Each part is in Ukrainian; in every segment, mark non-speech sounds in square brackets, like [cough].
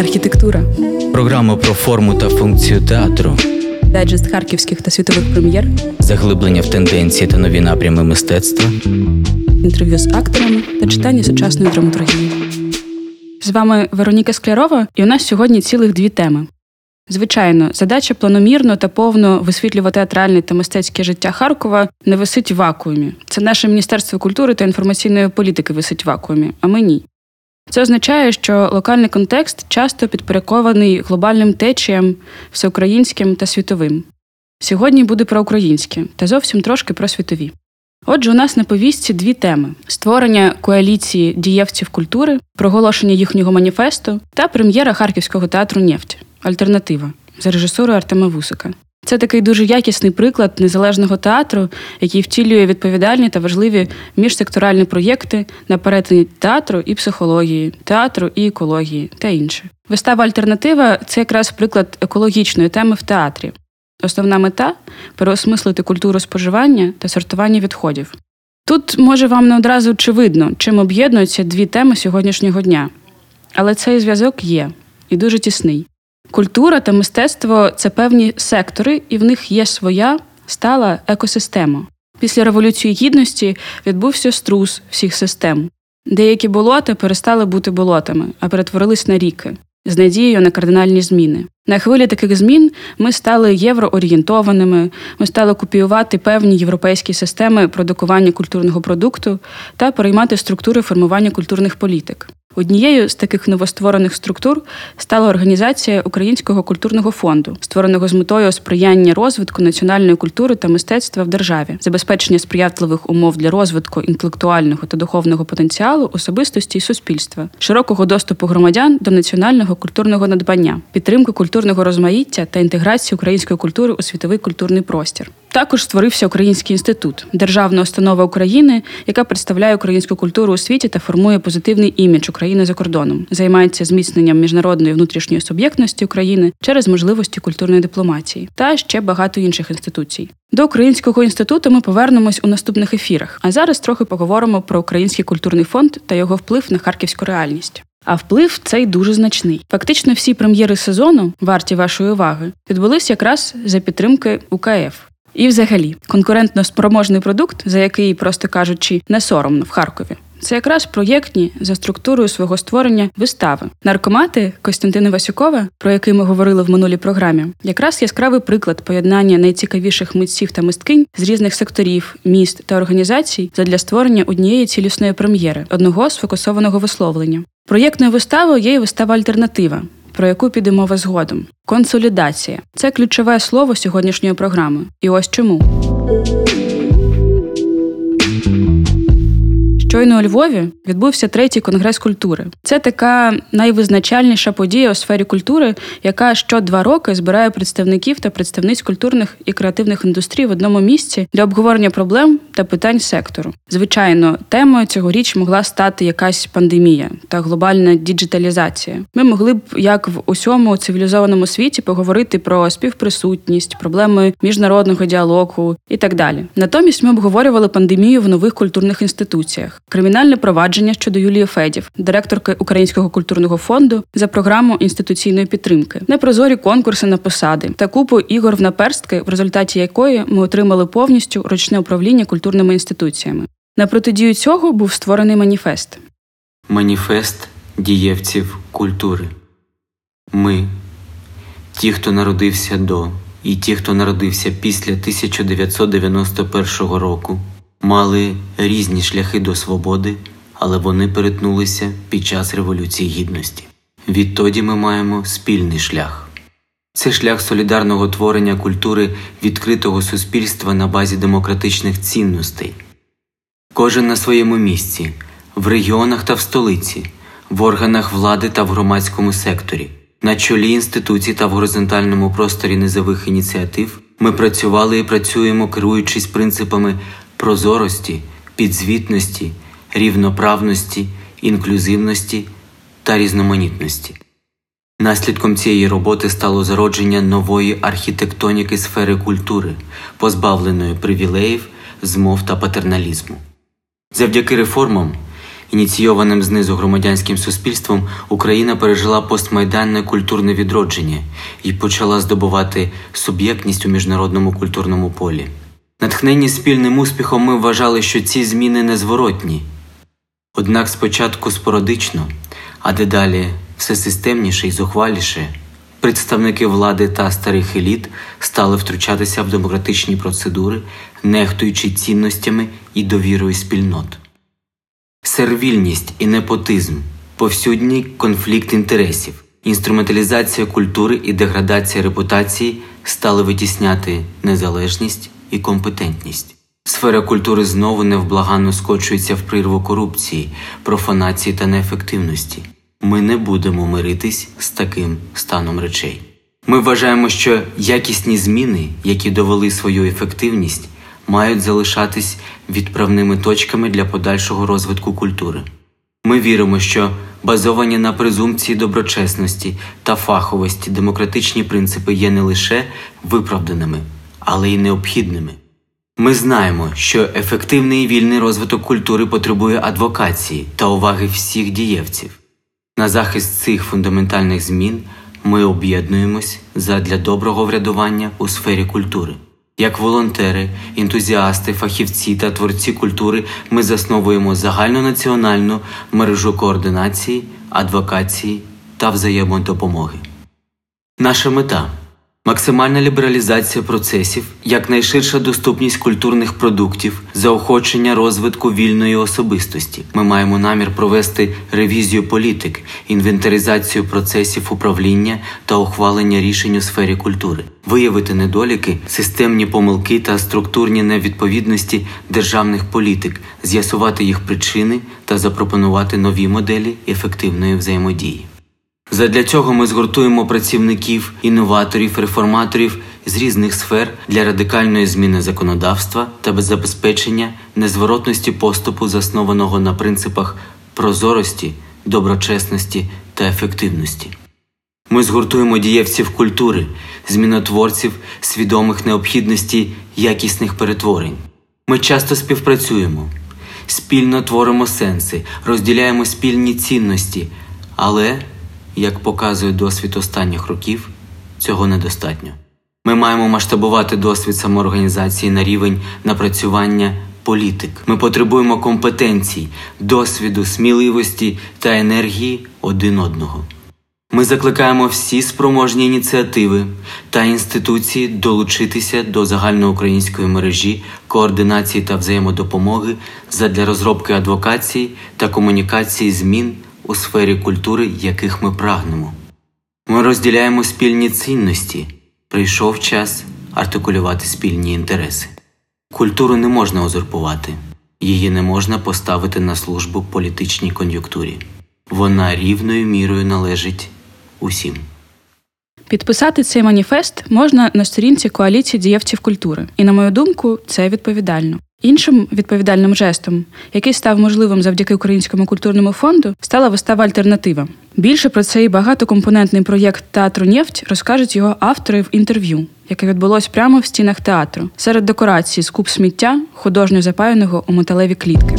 Архітектура. Програма про форму та функцію театру. Дайджест харківських та світових прем'єр. Заглиблення в тенденції та нові напрями мистецтва. Інтерв'ю з акторами та читання сучасної драматургії. З вами Вероніка Склярова, і у нас сьогодні цілих дві теми. Звичайно, задача планомірно та повно висвітлювати театральне та мистецьке життя Харкова не висить в вакуумі. Це наше Міністерство культури та інформаційної політики висить в вакуумі, а ми ні. Це означає, що локальний контекст часто підпорядкований глобальним течіям, всеукраїнським та світовим. Сьогодні буде про українське та зовсім трошки про світові. Отже, у нас на повістці дві теми: створення коаліції дієвців культури, проголошення їхнього маніфесту та прем'єра Харківського театру Нефть Альтернатива за режисурою Артема Вусика. Це такий дуже якісний приклад незалежного театру, який втілює відповідальні та важливі міжсекторальні проєкти на перетині театру і психології, театру і екології та інше. Вистава Альтернатива це якраз приклад екологічної теми в театрі. Основна мета переосмислити культуру споживання та сортування відходів. Тут може вам не одразу очевидно, чим об'єднуються дві теми сьогоднішнього дня. Але цей зв'язок є і дуже тісний. Культура та мистецтво це певні сектори, і в них є своя стала екосистема. Після Революції Гідності відбувся струс всіх систем. Деякі болота перестали бути болотами, а перетворились на ріки з надією на кардинальні зміни. На хвилі таких змін ми стали євроорієнтованими, ми стали копіювати певні європейські системи продукування культурного продукту та переймати структури формування культурних політик. Однією з таких новостворених структур стала організація Українського культурного фонду, створеного з метою сприяння розвитку національної культури та мистецтва в державі, забезпечення сприятливих умов для розвитку інтелектуального та духовного потенціалу, особистості і суспільства, широкого доступу громадян до національного культурного надбання, підтримки культурного розмаїття та інтеграції української культури у світовий культурний простір. Також створився Український інститут, державна установа України, яка представляє українську культуру у світі та формує позитивний імідж України за кордоном, займається зміцненням міжнародної внутрішньої суб'єктності України через можливості культурної дипломатії та ще багато інших інституцій. До Українського інституту ми повернемось у наступних ефірах. А зараз трохи поговоримо про Український культурний фонд та його вплив на харківську реальність. А вплив цей дуже значний. Фактично, всі прем'єри сезону, варті вашої уваги, відбулись якраз за підтримки УКФ. І, взагалі, конкурентно спроможний продукт, за який, просто кажучи, не соромно в Харкові. Це якраз проєктні за структурою свого створення вистави. Наркомати Костянтина Васюкова, про який ми говорили в минулій програмі, якраз яскравий приклад поєднання найцікавіших митців та мисткинь з різних секторів, міст та організацій задля створення однієї цілісної прем'єри, одного сфокусованого висловлення. Проєктною виставою є і вистава альтернатива, про яку піде мова згодом. Консолідація це ключове слово сьогоднішньої програми. І ось чому. Щойно у Львові відбувся третій конгрес культури. Це така найвизначальніша подія у сфері культури, яка що два роки збирає представників та представниць культурних і креативних індустрій в одному місці для обговорення проблем та питань сектору. Звичайно, темою цьогоріч могла стати якась пандемія та глобальна діджиталізація. Ми могли б, як в усьому цивілізованому світі, поговорити про співприсутність, проблеми міжнародного діалогу і так далі. Натомість ми обговорювали пандемію в нових культурних інституціях кримінальне провадження щодо Юлії Федів, директорки Українського культурного фонду за програму інституційної підтримки, непрозорі конкурси на посади та купу ігор в наперстки, в результаті якої ми отримали повністю ручне управління культурними інституціями. На протидію цього був створений маніфест. Маніфест дієвців культури. Ми, ті, хто народився до, і ті, хто народився після 1991 року мали різні шляхи до свободи, але вони перетнулися під час Революції Гідності. Відтоді ми маємо спільний шлях. Це шлях солідарного творення культури відкритого суспільства на базі демократичних цінностей. Кожен на своєму місці, в регіонах та в столиці, в органах влади та в громадському секторі, на чолі інституцій та в горизонтальному просторі низових ініціатив ми працювали і працюємо, керуючись принципами прозорості, підзвітності, рівноправності, інклюзивності та різноманітності. Наслідком цієї роботи стало зародження нової архітектоніки сфери культури, позбавленої привілеїв, змов та патерналізму. Завдяки реформам Ініційованим знизу громадянським суспільством Україна пережила постмайданне культурне відродження і почала здобувати суб'єктність у міжнародному культурному полі. Натхнені спільним успіхом ми вважали, що ці зміни незворотні. Однак спочатку спорадично, а дедалі все системніше і зухваліше, представники влади та старих еліт стали втручатися в демократичні процедури, нехтуючи цінностями і довірою спільнот. Сервільність і непотизм, повсюдній конфлікт інтересів, інструменталізація культури і деградація репутації стали витісняти незалежність і компетентність. Сфера культури знову невблаганно скочується в прірву корупції, профанації та неефективності. Ми не будемо миритись з таким станом речей. Ми вважаємо, що якісні зміни, які довели свою ефективність, мають залишатись відправними точками для подальшого розвитку культури. Ми віримо, що базовані на презумпції доброчесності та фаховості демократичні принципи є не лише виправданими, але й необхідними. Ми знаємо, що ефективний і вільний розвиток культури потребує адвокації та уваги всіх дієвців. На захист цих фундаментальних змін ми об'єднуємось задля доброго врядування у сфері культури. Як волонтери, ентузіасти, фахівці та творці культури ми засновуємо загальнонаціональну мережу координації, адвокації та взаємодопомоги. Наша мета максимальна лібералізація процесів, якнайширша доступність культурних продуктів, заохочення розвитку вільної особистості. Ми маємо намір провести ревізію політик, інвентаризацію процесів управління та ухвалення рішень у сфері культури, виявити недоліки, системні помилки та структурні невідповідності державних політик, з'ясувати їх причини та запропонувати нові моделі ефективної взаємодії. Задля цього ми згуртуємо працівників, інноваторів, реформаторів з різних сфер для радикальної зміни законодавства та забезпечення незворотності поступу, заснованого на принципах прозорості, доброчесності та ефективності. Ми згуртуємо дієвців культури, змінотворців, свідомих необхідності якісних перетворень. Ми часто співпрацюємо, спільно творимо сенси, розділяємо спільні цінності, але як показує досвід останніх років, цього недостатньо. Ми маємо масштабувати досвід самоорганізації на рівень напрацювання політик. Ми потребуємо компетенцій, досвіду, сміливості та енергії один одного. Ми закликаємо всі спроможні ініціативи та інституції долучитися до загальноукраїнської мережі координації та взаємодопомоги задля розробки адвокації та комунікації змін у сфері культури, яких ми прагнемо. Ми розділяємо спільні цінності, прийшов час артикулювати спільні інтереси. Культуру не можна узурпувати, її не можна поставити на службу політичній кон'юнктурі. Вона рівною мірою належить усім. Підписати цей маніфест можна на сторінці коаліції дієвців культури, і, на мою думку, це відповідально. Іншим відповідальним жестом, який став можливим завдяки Українському культурному фонду, стала вистава Альтернатива. Більше про цей багатокомпонентний проєкт театру Нефть розкажуть його автори в інтерв'ю, яке відбулось прямо в стінах театру, серед декорацій з куб сміття, художньо запаяного у металеві клітки.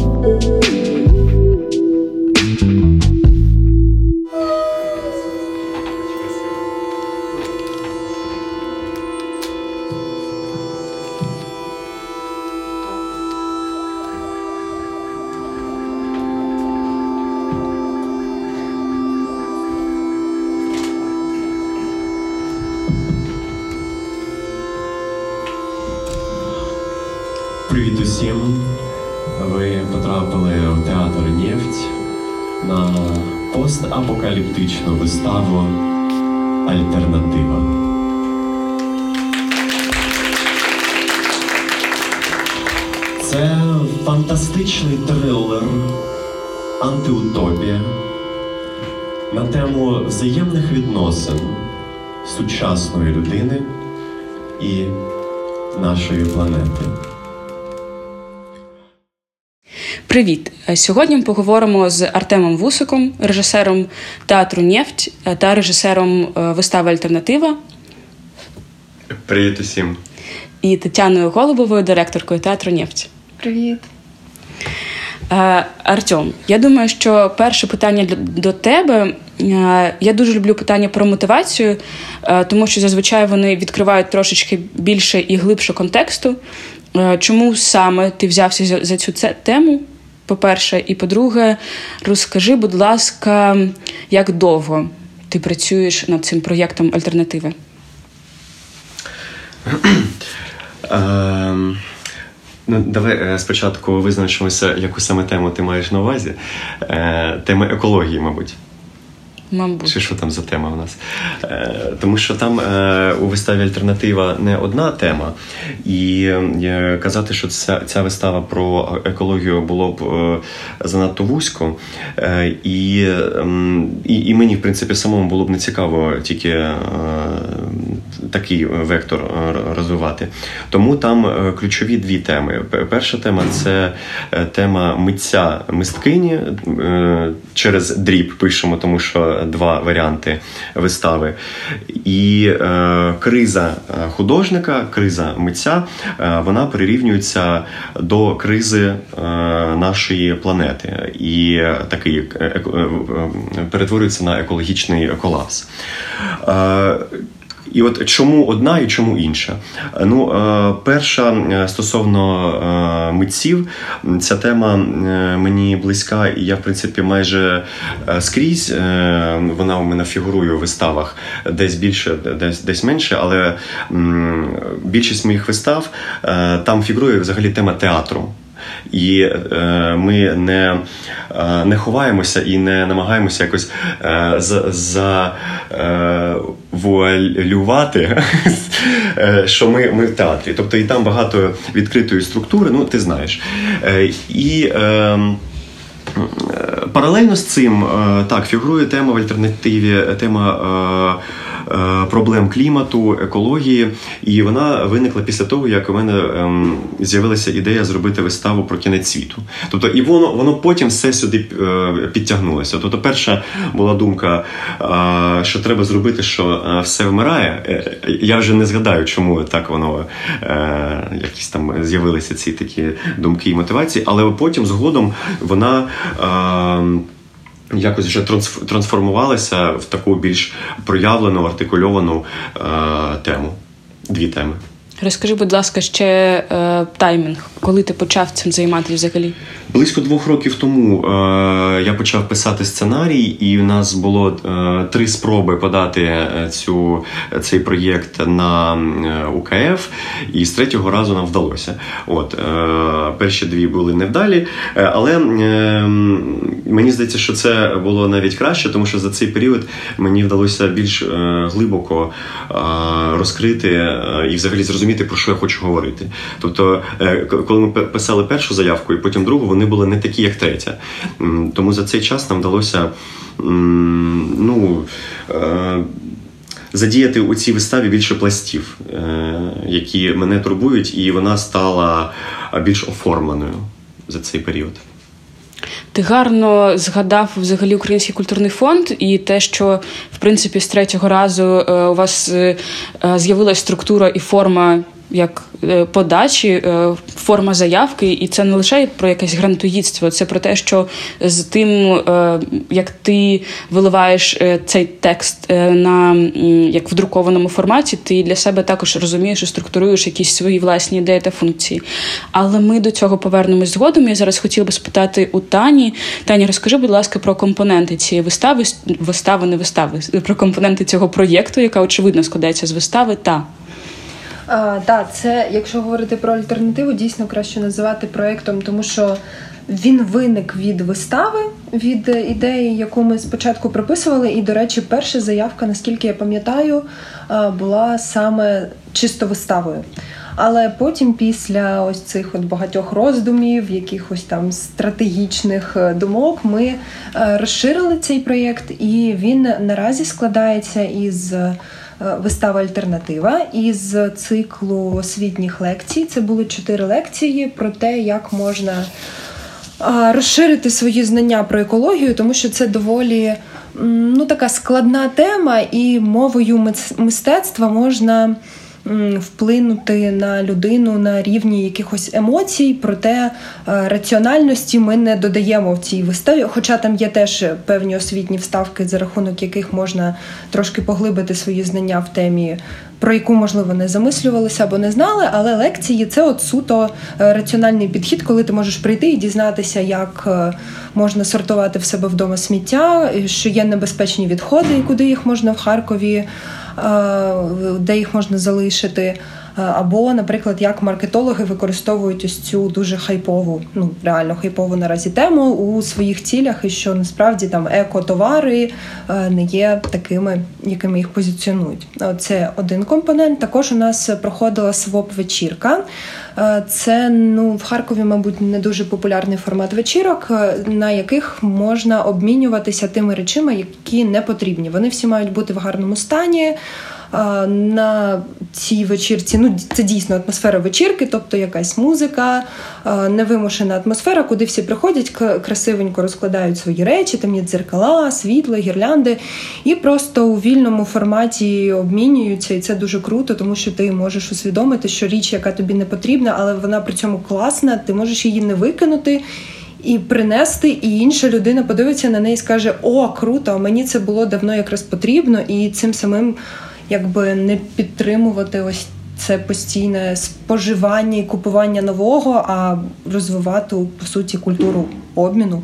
Відносин сучасної людини і нашої планети. Привіт! Сьогодні ми поговоримо з Артемом Вусиком, режисером театру Нефть та режисером е, вистави Альтернатива. Привіт усім. І Тетяною Голубовою, директоркою театру Нефть. Привіт. Е, Артем, я думаю, що перше питання до тебе. Е, я дуже люблю питання про мотивацію, е, тому що зазвичай вони відкривають трошечки більше і глибше контексту. Чому саме ти взявся за цю тему? По-перше, і по-друге, розкажи, будь ласка, як довго ти працюєш над цим проєктом альтернативи? [clears throat] Ем, ну, Давай е, спочатку визначимося, яку саме тему ти маєш на увазі. Е, тема екології, мабуть. Мабуть. Чи що там за тема у нас? Е, Тому що там е, у виставі альтернатива не одна тема, і е, казати, що ця ця вистава про екологію було б е, занадто вузько, е, і, е, і і, мені, в принципі, самому було б не цікаво тільки е, такий вектор е, розвивати. Тому там ключові дві теми. Перша тема це тема митця мисткині. Через дріб пишемо, тому що два варіанти вистави. І е, криза художника, криза митця, вона прирівнюється до кризи е, нашої планети і такий перетворюється на екологічний колапс. І от чому одна і чому інша? Ну, е, перша е, стосовно е, митців, ця тема мені близька, і я, в принципі, майже скрізь вона у мене фігурує у виставах десь більше, десь десь менше, але більшість моїх вистав там фігурує взагалі тема театру. І е, ми не е, не ховаємося і не намагаємося якось е, завуалювати, [laughs] е, що ми ми в театрі. Тобто і там багато відкритої структури, ну ти знаєш. Е, і ем, Паралельно з цим е, так фігурує тема в альтернативі, тема Е, проблем клімату, екології, і вона виникла після того, як у мене ем, з'явилася ідея зробити виставу про кінець світу. Тобто, і воно воно потім все сюди е, підтягнулося. Тобто, перша була думка, е, що треба зробити, що все вмирає. Я вже не згадаю, чому так воно якісь там з'явилися ці такі думки і мотивації, але потім згодом вона. Ем, якось вже трансформувалися в таку більш проявлену, артикульовану е, тему. Дві теми. Розкажи, будь ласка, ще е, таймінг, коли ти почав цим займатися взагалі? Близько двох років тому е, я почав писати сценарій, і у нас було е, три спроби подати е, цю, цей проєкт на е, УКФ, і з третього разу нам вдалося. От е, Перші дві були невдалі, але мені здається, що це було навіть краще, тому що за цей період мені вдалося більш глибоко розкрити і взагалі зрозуміти, про що я хочу говорити. Тобто, е, коли ми писали першу заявку і потім другу, вони були не такі, як третя. Тому за цей час нам вдалося ну, е, задіяти у цій виставі більше пластів, е, які мене турбують, і вона стала більш оформленою за цей період. Ти гарно згадав взагалі Український культурний фонд і те, що в принципі з третього разу е, у вас з'явилася структура і форма як е, подачі, е, форма заявки, і це не лише про якесь грантоїдство, це про те, що з тим, е, як ти виливаєш цей текст на як в друкованому форматі, ти для себе також розумієш і структуруєш якісь свої власні ідеї та функції. Але ми до цього повернемось згодом. Я зараз хотіла би спитати у Тані. Тані, розкажи, будь ласка, про компоненти цієї вистави, вистави, не вистави, про компоненти цього проєкту, яка очевидно складається з вистави та. Так, да, це якщо говорити про альтернативу, дійсно краще називати проєктом, тому що він виник від вистави, від ідеї, яку ми спочатку прописували. І, до речі, перша заявка, наскільки я пам'ятаю, була саме чисто виставою. Але потім, після ось цих от багатьох роздумів, якихось там стратегічних е, думок, ми е, розширили цей проєкт, і він наразі складається із. Е, вистава Альтернатива із циклу освітніх лекцій. Це були чотири лекції про те, як можна розширити свої знання про екологію, тому що це доволі ну, така складна тема, і мовою мистецтва можна вплинути на людину на рівні якихось емоцій, проте е, раціональності ми не додаємо в цій виставі. Хоча там є теж певні освітні вставки, за рахунок яких можна трошки поглибити свої знання в темі. Про яку можливо не замислювалися або не знали, але лекції це от суто е, раціональний підхід, коли ти можеш прийти і дізнатися, як е, можна сортувати в себе вдома сміття, що є небезпечні відходи, і куди їх можна в Харкові де їх можна залишити. Або, наприклад, як маркетологи використовують ось цю дуже хайпову, ну реально хайпову наразі тему у своїх цілях, і що насправді там еко-товари не є такими, якими їх позиціонують. Це один компонент. Також у нас проходила своп вечірка. Це ну в Харкові, мабуть, не дуже популярний формат вечірок, на яких можна обмінюватися тими речами, які не потрібні. Вони всі мають бути в гарному стані на цій вечірці. Ну, це дійсно атмосфера вечірки, тобто якась музика, невимушена атмосфера, куди всі приходять, красивенько розкладають свої речі, там є дзеркала, світло, гірлянди, і просто у вільному форматі обмінюються. І це дуже круто, тому що ти можеш усвідомити, що річ, яка тобі не потрібна, але вона при цьому класна, ти можеш її не викинути. І принести, і інша людина подивиться на неї і скаже: О, круто! Мені це було давно якраз потрібно, і цим самим якби не підтримувати ось це постійне споживання і купування нового, а розвивати по суті культуру обміну.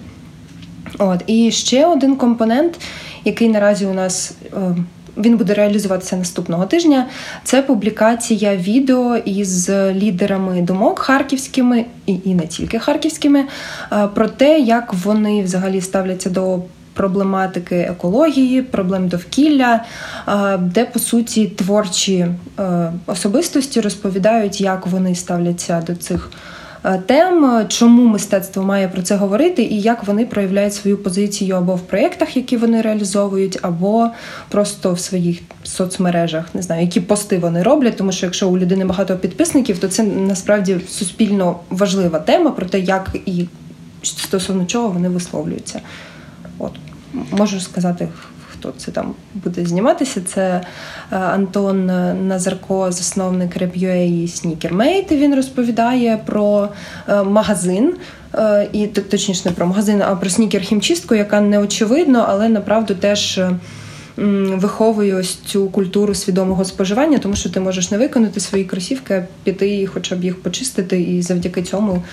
От і ще один компонент, який наразі у нас. Е, він буде реалізуватися наступного тижня. Це публікація відео із лідерами думок харківськими і і не тільки харківськими, е, про те, як вони взагалі ставляться до проблематики екології, проблем довкілля, де по суті творчі е, особистості розповідають, як вони ставляться до цих. Е, тем, чому мистецтво має про це говорити, і як вони проявляють свою позицію або в проєктах, які вони реалізовують, або просто в своїх соцмережах, не знаю, які пости вони роблять. Тому що якщо у людини багато підписників, то це насправді суспільно важлива тема про те, як і стосовно чого вони висловлюються. От можу сказати, хто це там буде зніматися. Це е, Антон Назарко, засновник Rep.ua і Sneakermate. Він розповідає про е, магазин. Е, і точніше не про магазин, а про снікер-хімчистку, яка не очевидно, але направду теж виховує ось цю культуру свідомого споживання, тому що ти можеш не виконати свої кросівки, піти, хоча б їх почистити, і завдяки цьому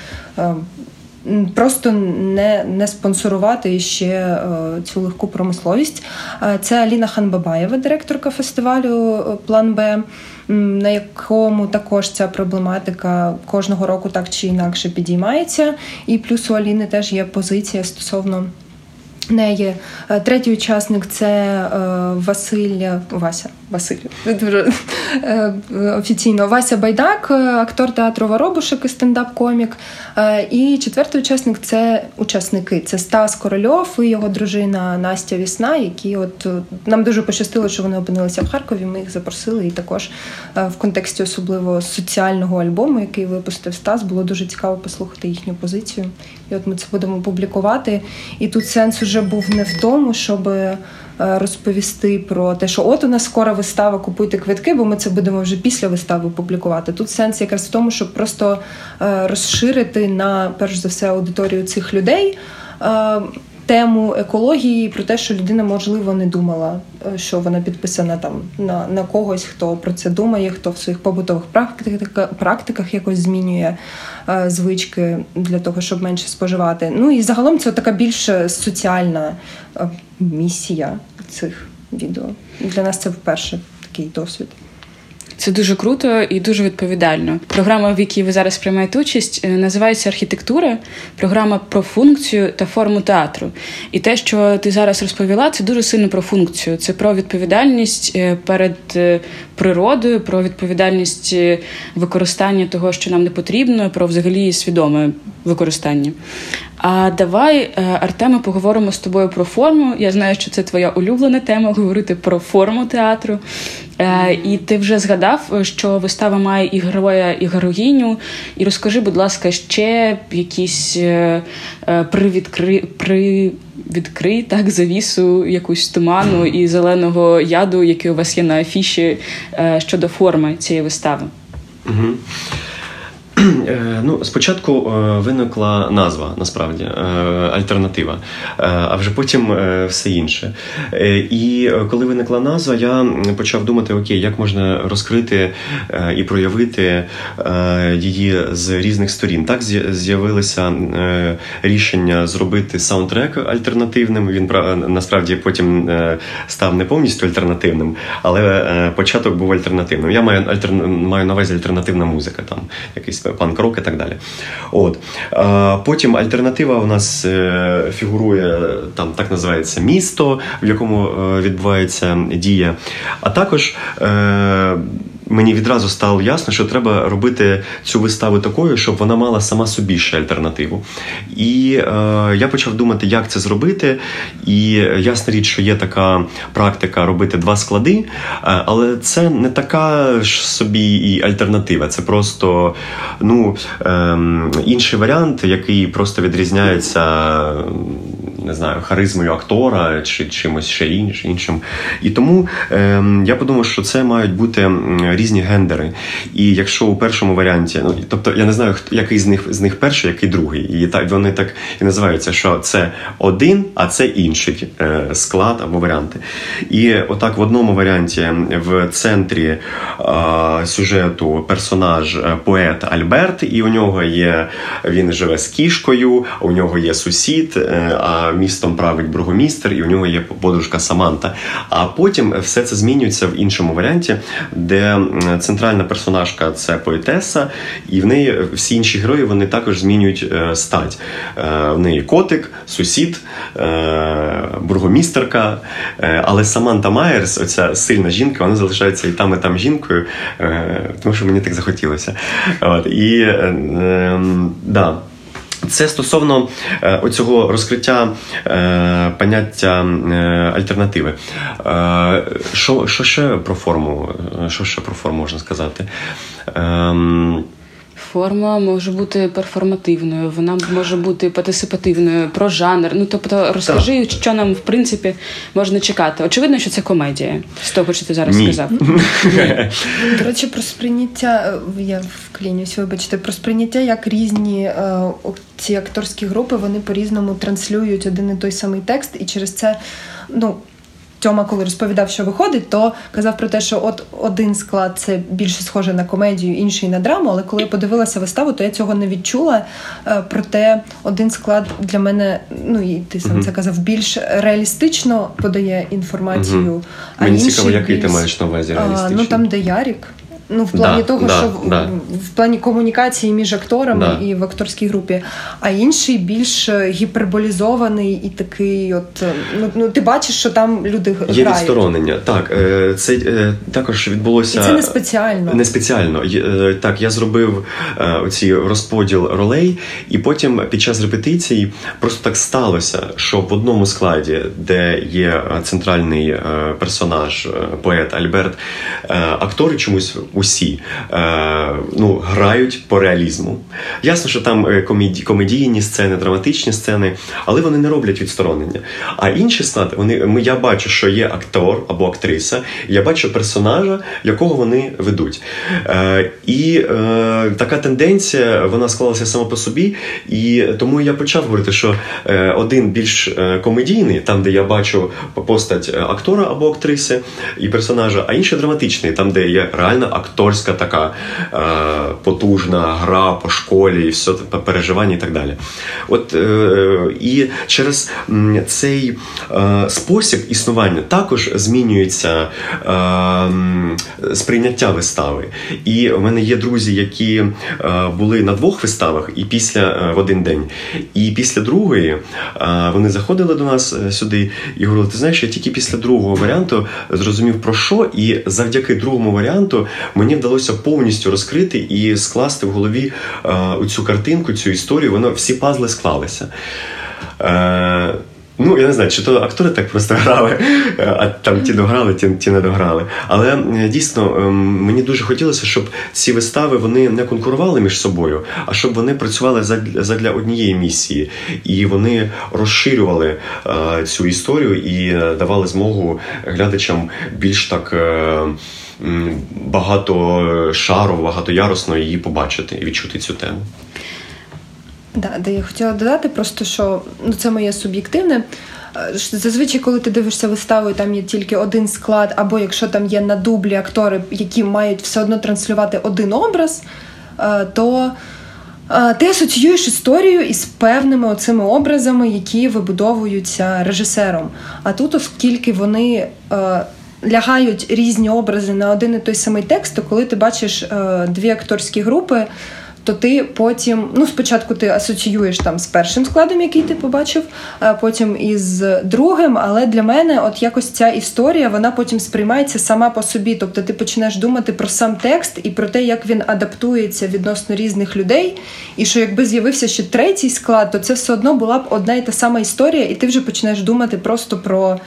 Просто не не спонсорувати ще е, цю легку промисловість. Е, це Аліна Ханбабаєва, директорка фестивалю е, План Б, на якому також ця проблематика кожного року так чи інакше підіймається. І плюс у Аліни теж є позиція стосовно неї. Третій учасник це Василь Вася. Василь е, офіційно Вася Байдак, е, актор театру Воробушек і стендап-комік. Е, і четвертий учасник це учасники. Це Стас Корольов і його дружина Настя Вісна, які от нам дуже пощастило, що вони опинилися в Харкові. Ми їх запросили. І також в контексті особливо соціального альбому, який випустив Стас, було дуже цікаво послухати їхню позицію. І от ми це будемо публікувати. І тут сенс уже був не в тому, щоб. Е, розповісти про те, що от у нас скоро вистава, купуйте квитки, бо ми це будемо вже після вистави публікувати. Тут сенс якраз в тому, щоб просто е, розширити на перш за все аудиторію цих людей. Е, тему екології про те, що людина можливо не думала, що вона підписана там на на когось, хто про це думає, хто в своїх побутових практиках практиках якось змінює е, звички для того, щоб менше споживати. Ну і загалом це така більш соціальна е, місія цих відео. Для нас це вперше такий досвід. Це дуже круто і дуже відповідально. Програма, в якій ви зараз приймаєте участь, е, називається архітектура. Програма про функцію та форму театру. І те, що ти зараз розповіла, це дуже сильно про функцію. Це про відповідальність е, перед е, природою, про відповідальність використання того, що нам не потрібно, про взагалі свідоме використання. А давай, Артеме, поговоримо з тобою про форму. Я знаю, що це твоя улюблена тема говорити про форму театру. Е, І ти вже згадав, що вистава має і героя, і героїню. І розкажи, будь ласка, ще якісь е, е, привідкри... при відкрий так завісу якусь туману і зеленого яду, який у вас є на афіші е, щодо форми цієї вистави. Угу. [clears throat] Ну, Спочатку е, виникла назва, насправді, е, альтернатива, а вже потім все інше. І коли виникла назва, я почав думати, окей, як можна розкрити і проявити її з різних сторін. Так з'явилося рішення зробити саундтрек альтернативним. Він насправді потім став не повністю альтернативним, але початок був альтернативним. Я маю маю на увазі альтернативна музика, там якийсь панк-рок і так далі. От. Потім альтернатива у нас е, фігурує, там так називається місто, в якому е, відбувається дія. А також е, мені відразу стало ясно, що треба робити цю виставу такою, щоб вона мала сама собі ще альтернативу. І е, я почав думати, як це зробити. І ясна річ, що є така практика робити два склади, е, але це не така ж собі і альтернатива. Це просто ну, е, інший варіант, який просто відрізняється не знаю, харизмою актора чи чимось ще іншим. І тому е, я подумав, що це мають бути різні гендери. І якщо у першому варіанті, ну тобто я не знаю, який з них з них перший, який другий. І так вони так і називаються, що це один, а це інший е, склад або варіанти. І отак в одному варіанті в центрі е, сюжету персонаж е, поет Альберт, і у нього є він живе з кішкою, у нього є сусід. Е, а містом править бургомістр, і у нього є подружка Саманта. А потім все це змінюється в іншому варіанті, де центральна персонажка це поетеса, і в неї всі інші герої вони також змінюють е, стать. Е, в неї котик, сусід, е, бургомістерка. Але Саманта Майерс, оця сильна жінка, вона залишається і там, і там жінкою, тому що мені так захотілося. От, І ем, да. Це стосовно е, оцього розкриття е, поняття е, альтернативи. Е, що що ще про форму? Що ще про форму можна сказати? Е, форма може бути перформативною, вона може бути партисипативною, про жанр. Ну тобто, розкажи, так. що нам в принципі можна чекати. Очевидно, що це комедія з того, що ти зараз Ні. сказав. До речі, про сприйняття е, я вклінюсь, вибачте, про сприйняття як різні е, ці акторські групи вони по-різному транслюють один і той самий текст, і через це ну. Тьома, коли розповідав, що виходить, то казав про те, що от один склад це більше схоже на комедію, інший на драму. Але коли я подивилася виставу, то я цього не відчула. Е, проте один склад для мене, ну і ти сам це казав, більш реалістично подає інформацію. Uh-huh. А Мені цікаво, який більш... ти маєш на увазі реалістично? Ну там, де Ярік. Ну, в плані да, того, да, що да. в плані комунікації між акторами і в акторській групі, а інший більш гіперболізований і такий, от ну ну ти бачиш, що там люди грають. Є відсторонення. Так, е, це е, також відбулося. І це не спеціально. Не спеціально. Е, так, я зробив оці розподіл ролей, і потім під час репетицій просто так сталося, що в одному складі, де є центральний персонаж, поет Альберт, актори чомусь усі е, ну, грають по реалізму. Ясно, що там е, комеді, комедійні сцени, драматичні сцени, але вони не роблять відсторонення. А інші склад, вони я бачу, що є актор або актриса, я бачу персонажа, якого вони ведуть. Е, І е, така тенденція вона склалася сама по собі. І тому я почав говорити, що е, один більш е, комедійний, там, де я бачу постать актора або актриси і персонажа, а інший драматичний, там, де є реальна акторська така е, потужна гра по школі, і все переживання і так далі. От е, І через цей е, спосіб існування також змінюється е, сприйняття вистави. І в мене є друзі, які е, були на двох виставах і після е, в один день. І після другої е, вони заходили до нас сюди і говорили: ти знаєш, я тільки після другого варіанту зрозумів про що, і завдяки другому варіанту мені вдалося повністю розкрити і скласти в голові е, цю картинку, цю історію. Воно всі пазли склалися. Е, Ну, я не знаю, чи то актори так просто [laughs] грали, а там ті дограли, ті, ті не дограли. Але е, дійсно ем, мені дуже хотілося, щоб ці вистави вони не конкурували між собою, а щоб вони працювали задля, однієї місії. І вони розширювали е, цю історію і е, давали змогу глядачам більш так. Е, багато шару, багатоярусно її побачити і відчути цю тему. Да, де я хотіла додати, просто що ну це моє суб'єктивне. Е, зазвичай, коли ти дивишся виставу, і там є тільки один склад, або якщо там є на дублі актори, які мають все одно транслювати один образ, е, то е, ти асоціюєш історію із певними оцими образами, які вибудовуються режисером. А тут, оскільки вони лягають різні образи на один і той самий текст, то коли ти бачиш дві акторські групи то ти потім, ну спочатку ти асоціюєш там з першим складом, який ти побачив, а потім із другим. Але для мене, от якось ця історія, вона потім сприймається сама по собі. Тобто ти починаєш думати про сам текст і про те, як він адаптується відносно різних людей. І що якби з'явився ще третій склад, то це все одно була б одна і та сама історія, і ти вже починаєш думати просто про.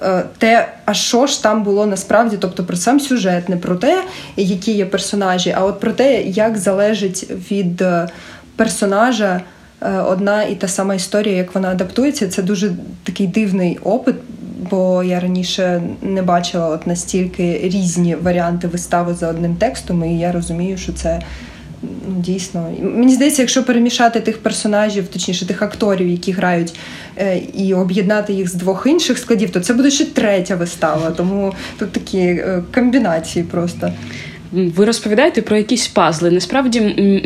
Е, те, а що ж там було насправді, тобто про сам сюжет, не про те, які є персонажі, а от про те, як залежить від е, персонажа е, одна і та сама історія, як вона адаптується. Це дуже такий дивний опит. Бо я раніше не бачила от настільки різні варіанти вистави за одним текстом, і я розумію, що це ну, дійсно. Мені здається, якщо перемішати тих персонажів, точніше тих акторів, які грають, е, і об'єднати їх з двох інших складів, то це буде ще третя вистава. Тому тут такі е, комбінації просто. Ви розповідаєте про якісь пазли. Насправді,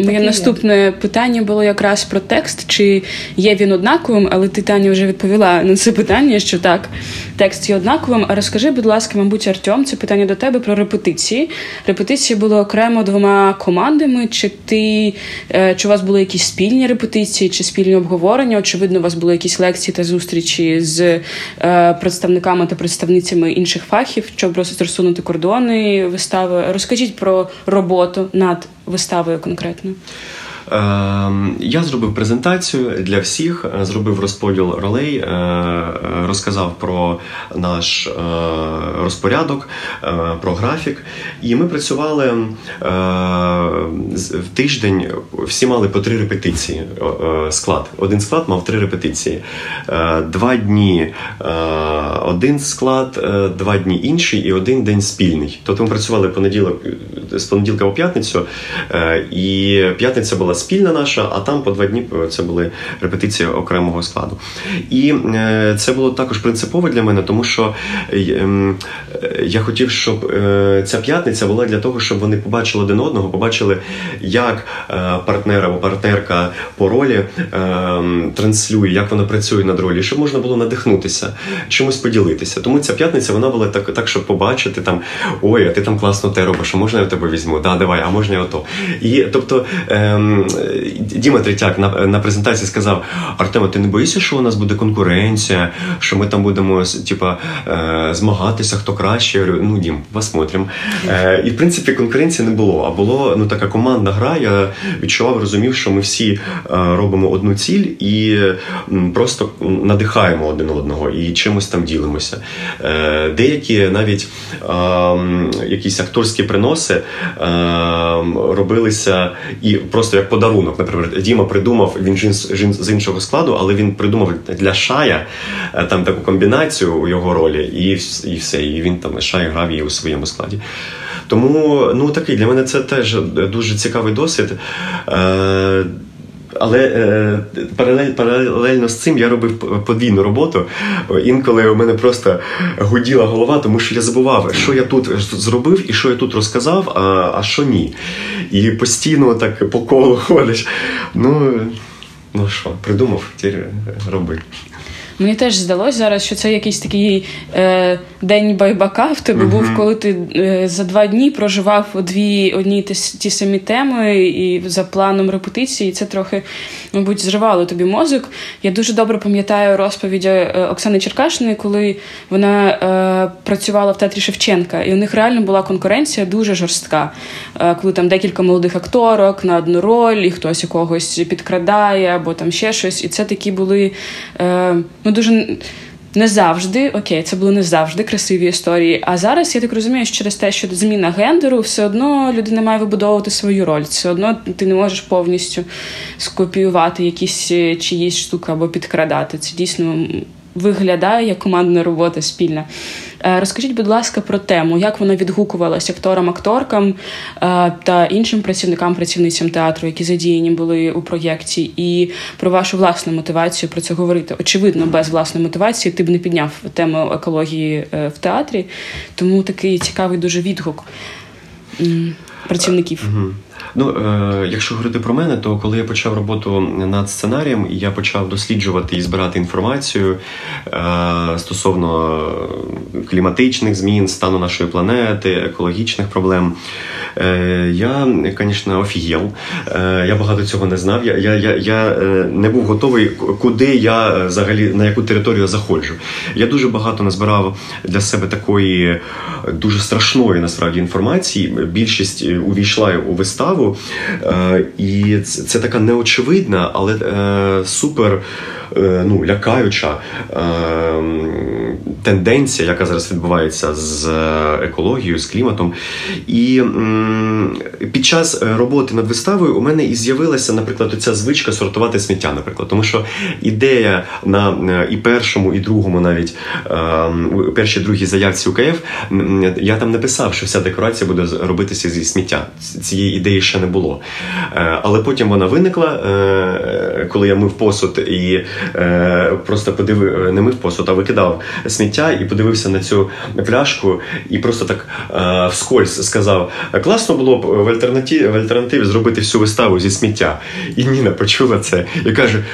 моє наступне є. питання було якраз про текст, чи є він однаковим, але ти Таня вже відповіла на це питання, що так, текст є однаковим. А розкажи, будь ласка, мабуть, Артем, це питання до тебе про репетиції. Репетиції були окремо двома командами. Чи ти е, чи у вас були якісь спільні репетиції, чи спільні обговорення? Очевидно, у вас були якісь лекції та зустрічі з е, представниками та представницями інших фахів, щоб розсунути кордони вистави. Розкажіть про роботу над виставою конкретно. Ем, я зробив презентацію для всіх, е, зробив розподіл ролей, е, е, розказав про наш розпорядок, про графік. І ми працювали в тиждень, всі мали по три репетиції. Склад. Один склад мав три репетиції. Два дні один склад, два дні інший і один день спільний. Тобто ми працювали понеділок з понеділка по п'ятницю, і п'ятниця була спільна наша, а там по два дні е, це були репетиції окремого складу. І е, це було також принципово для мене, тому що ем, я хотів, щоб е, ця п'ятниця була для того, щоб вони побачили один одного, побачили, як партнер або партнерка по ролі транслює, як вона працює над ролі, щоб можна було надихнутися, чомусь поділитися. Тому ця п'ятниця вона була так, так, щоб побачити там ой, а ти там класно те робиш, а можна я тебе візьму? Да, давай, а можна я ото. І тобто ем, Діма Третяк на на презентації сказав: Артема, ти не боїшся, що у нас буде конкуренція, що ми там будемо типа, е, змагатися, хто краще. Я говорю, ну Дім, посмотрим. Е, і в принципі конкуренції не було. А було ну така командна гра. Я відчував, розумів, що ми всі е, робимо одну ціль і просто надихаємо один одного і чимось там ділимося. Деякі навіть якісь акторські приноси робилися і просто як подарунок. Наприклад, Діма придумав він з іншого складу, але він придумав для Шая е, там таку комбінацію у його ролі, і і все. І він там Шай грав її у своєму складі. Тому ну такий для мене це теж дуже цікавий досвід. Е, але е, паралель, паралельно з цим я робив подвійну роботу. Інколи у мене просто гуділа голова, тому що я забував, що я тут зробив і що я тут розказав, а а що ні. І постійно так по колу [laughs] ходиш. Ну ну що, придумав, роби. Мені теж здалося зараз, що це якийсь такий е, день байбака в тебе uh-huh. був, коли ти е, за два дні проживав дві одні ті, ті самі теми і за планом репетиції. І це трохи, мабуть, зривало тобі мозок. Я дуже добре пам'ятаю розповіді е, Оксани Черкашиної, коли вона е, працювала в театрі Шевченка, і у них реально була конкуренція дуже жорстка. Е, коли там декілька молодих акторок на одну роль, і хтось якогось підкрадає або там ще щось. І це такі були. Е, ну дуже. Не завжди, окей, це були не завжди красиві історії. А зараз я так розумію, що через те, що зміна гендеру, все одно людина має вибудовувати свою роль. Все одно ти не можеш повністю скопіювати якісь е, чиїсь штуки або підкрадати. Це дійсно виглядає як командна робота спільна. Е, розкажіть, будь ласка, про тему, як вона відгукувалася акторам, акторкам е, та іншим працівникам, працівницям театру, які задіяні були у проєкті, і про вашу власну мотивацію про це говорити. Очевидно, без власної мотивації ти б не підняв тему екології е, в театрі, тому такий цікавий дуже відгук працівників. Ну, е, якщо говорити про мене, то коли я почав роботу над сценарієм, я почав досліджувати і збирати інформацію е, стосовно кліматичних змін, стану нашої планети, екологічних проблем. Е, я, звісно, офігел. Е, я багато цього не знав. Я я, я, я е, не був готовий, куди я взагалі на яку територію заходжу. Я дуже багато назбирав для себе такої дуже страшної насправді інформації. Більшість увійшла у виставу, і це така неочевидна, але супер. Е, ну, лякаюча е, тенденція, яка зараз відбувається з екологією, з кліматом. І під час роботи над виставою у мене і з'явилася, наприклад, ця звичка сортувати сміття, наприклад, тому що ідея на е, і першому, і другому, навіть першій другій заявці УКФ, я там не писав, що вся декорація буде робитися зі сміття. Цієї ідеї ще не було. Але потім вона виникла, коли я мив посуд і Е, просто подивив, не мив посуд, а викидав сміття і подивився на цю пляшку, і просто так е, вскользь сказав: класно було б в альтернативі, в альтернативі зробити всю виставу зі сміття. І Ніна почула це і каже: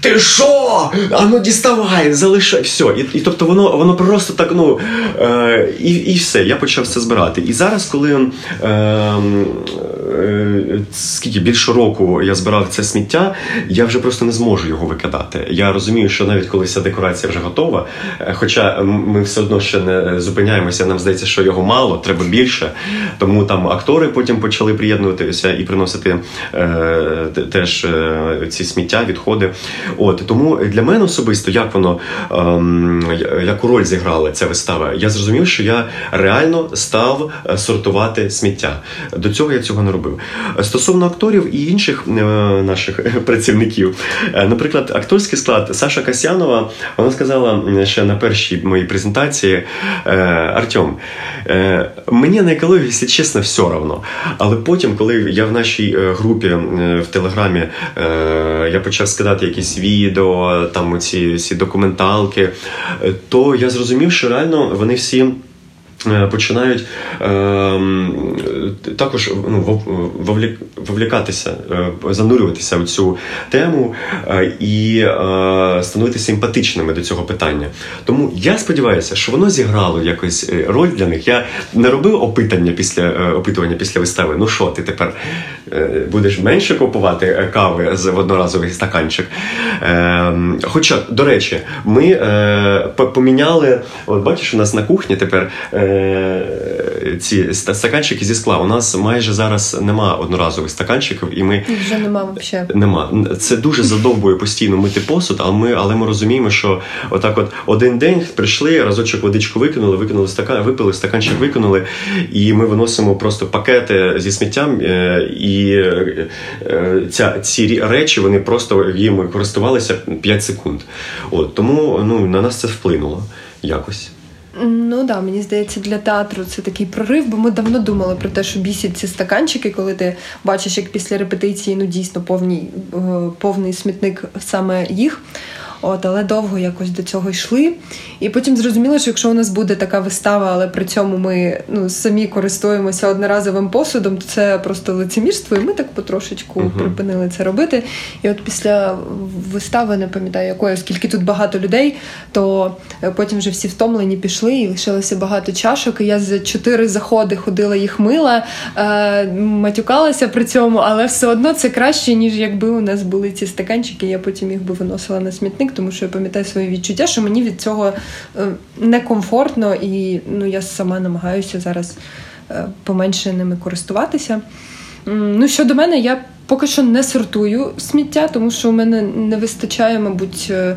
Ти що? Ану діставай, залишай все. І і тобто воно воно просто так, ну е, і і все. Я почав це збирати. І зараз, коли е, е, скільки більше року я збирав це сміття, я вже просто не зможу його викидати. Я розумію, що навіть коли ця декорація вже готова, е, хоча ми все одно ще не зупиняємося, нам здається, що його мало, треба більше. Тому там актори потім почали приєднуватися і приносити е, теж е, ці сміття, відходи. От тому для мене особисто, як воно е, яку роль зіграла ця вистава, я зрозумів, що я реально став е, сортувати сміття. До цього я цього не робив. Стосовно акторів і інших е, наших [laughs] працівників, наприклад, акторський склад Саша Касянова, вона сказала ще на першій моїй презентації «Е, Артем, е, мені на екологію, якщо чесно, все одно. Але потім, коли я в нашій е, групі в Телеграмі я почав скидати якісь відео, там ці, ці документалки, то я зрозумів, що реально вони всі. Починають е, також ну, вовлікатися, е, занурюватися в цю тему е, і е, становитися симпатичними до цього питання. Тому я сподіваюся, що воно зіграло якось роль для них. Я не робив опитання після опитування після вистави. Ну що, ти тепер будеш менше купувати кави з в одноразовий стаканчик? Ем, хоча, до речі, ми поміняли, от бачиш, у нас на кухні тепер. Ці стаканчики зі скла. У нас майже зараз нема одноразових стаканчиків, і ми вже нема взагалі. Нема. Це дуже задовбує постійно мити посуд, але ми але ми розуміємо, що отак, от один день прийшли, разочок водичку викинули, викинули стакан, випили, стаканчик викинули, і ми виносимо просто пакети зі сміттям. Е, і е, ця ці речі вони просто їм користувалися 5 секунд. От тому ну на нас це вплинуло якось. Ну да, мені здається, для театру це такий прорив, бо ми давно думали про те, що бісять ці стаканчики, коли ти бачиш, як після репетиції ну дійсно повний, е, повний смітник саме їх. От, але довго якось до цього йшли. І потім зрозуміло, що якщо у нас буде така вистава, але при цьому ми ну, самі користуємося одноразовим посудом, то це просто лицемірство, і ми так потрошечку uh-huh. припинили це робити. І от після вистави, не пам'ятаю, якої, оскільки тут багато людей, то е, потім вже всі втомлені пішли, і лишилося багато чашок. І я за чотири заходи ходила їх мила, е, матюкалася при цьому, але все одно це краще, ніж якби у нас були ці стаканчики, я потім їх би виносила на смітник рік, тому що я пам'ятаю своє відчуття, що мені від цього е, некомфортно, і ну, я сама намагаюся зараз е, поменше ними користуватися. Ну, Щодо мене, я поки що не сортую сміття, тому що у мене не вистачає, мабуть. Е,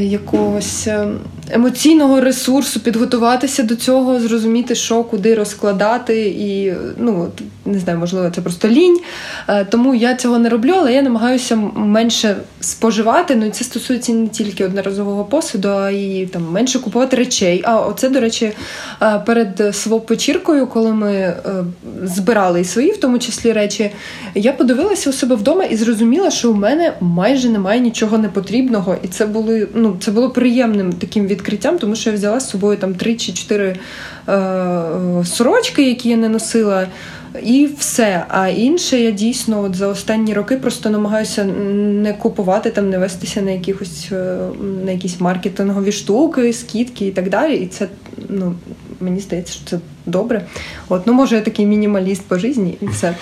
якогось емоційного ресурсу підготуватися до цього, зрозуміти, що куди розкладати, і ну не знаю, можливо, це просто лінь. Е, тому я цього не роблю, але я намагаюся менше споживати. Ну і це стосується не тільки одноразового посуду, а й там менше купувати речей. А оце, до речі, перед своп-вечіркою, коли ми збирали і свої, в тому числі речі, я подивилася у себе вдома і зрозуміла, що у мене майже немає нічого непотрібного, і це були ну це було приємним таким відкриттям, тому що я взяла з собою там три чи чотири е, сорочки, які я не носила. І все. А інше я дійсно от за останні роки просто намагаюся не купувати там, не вестися на якихось е, на якісь маркетингові штуки, скидки і так далі. І це ну мені здається, що це добре. От, ну може я такий мінімаліст по житті і все.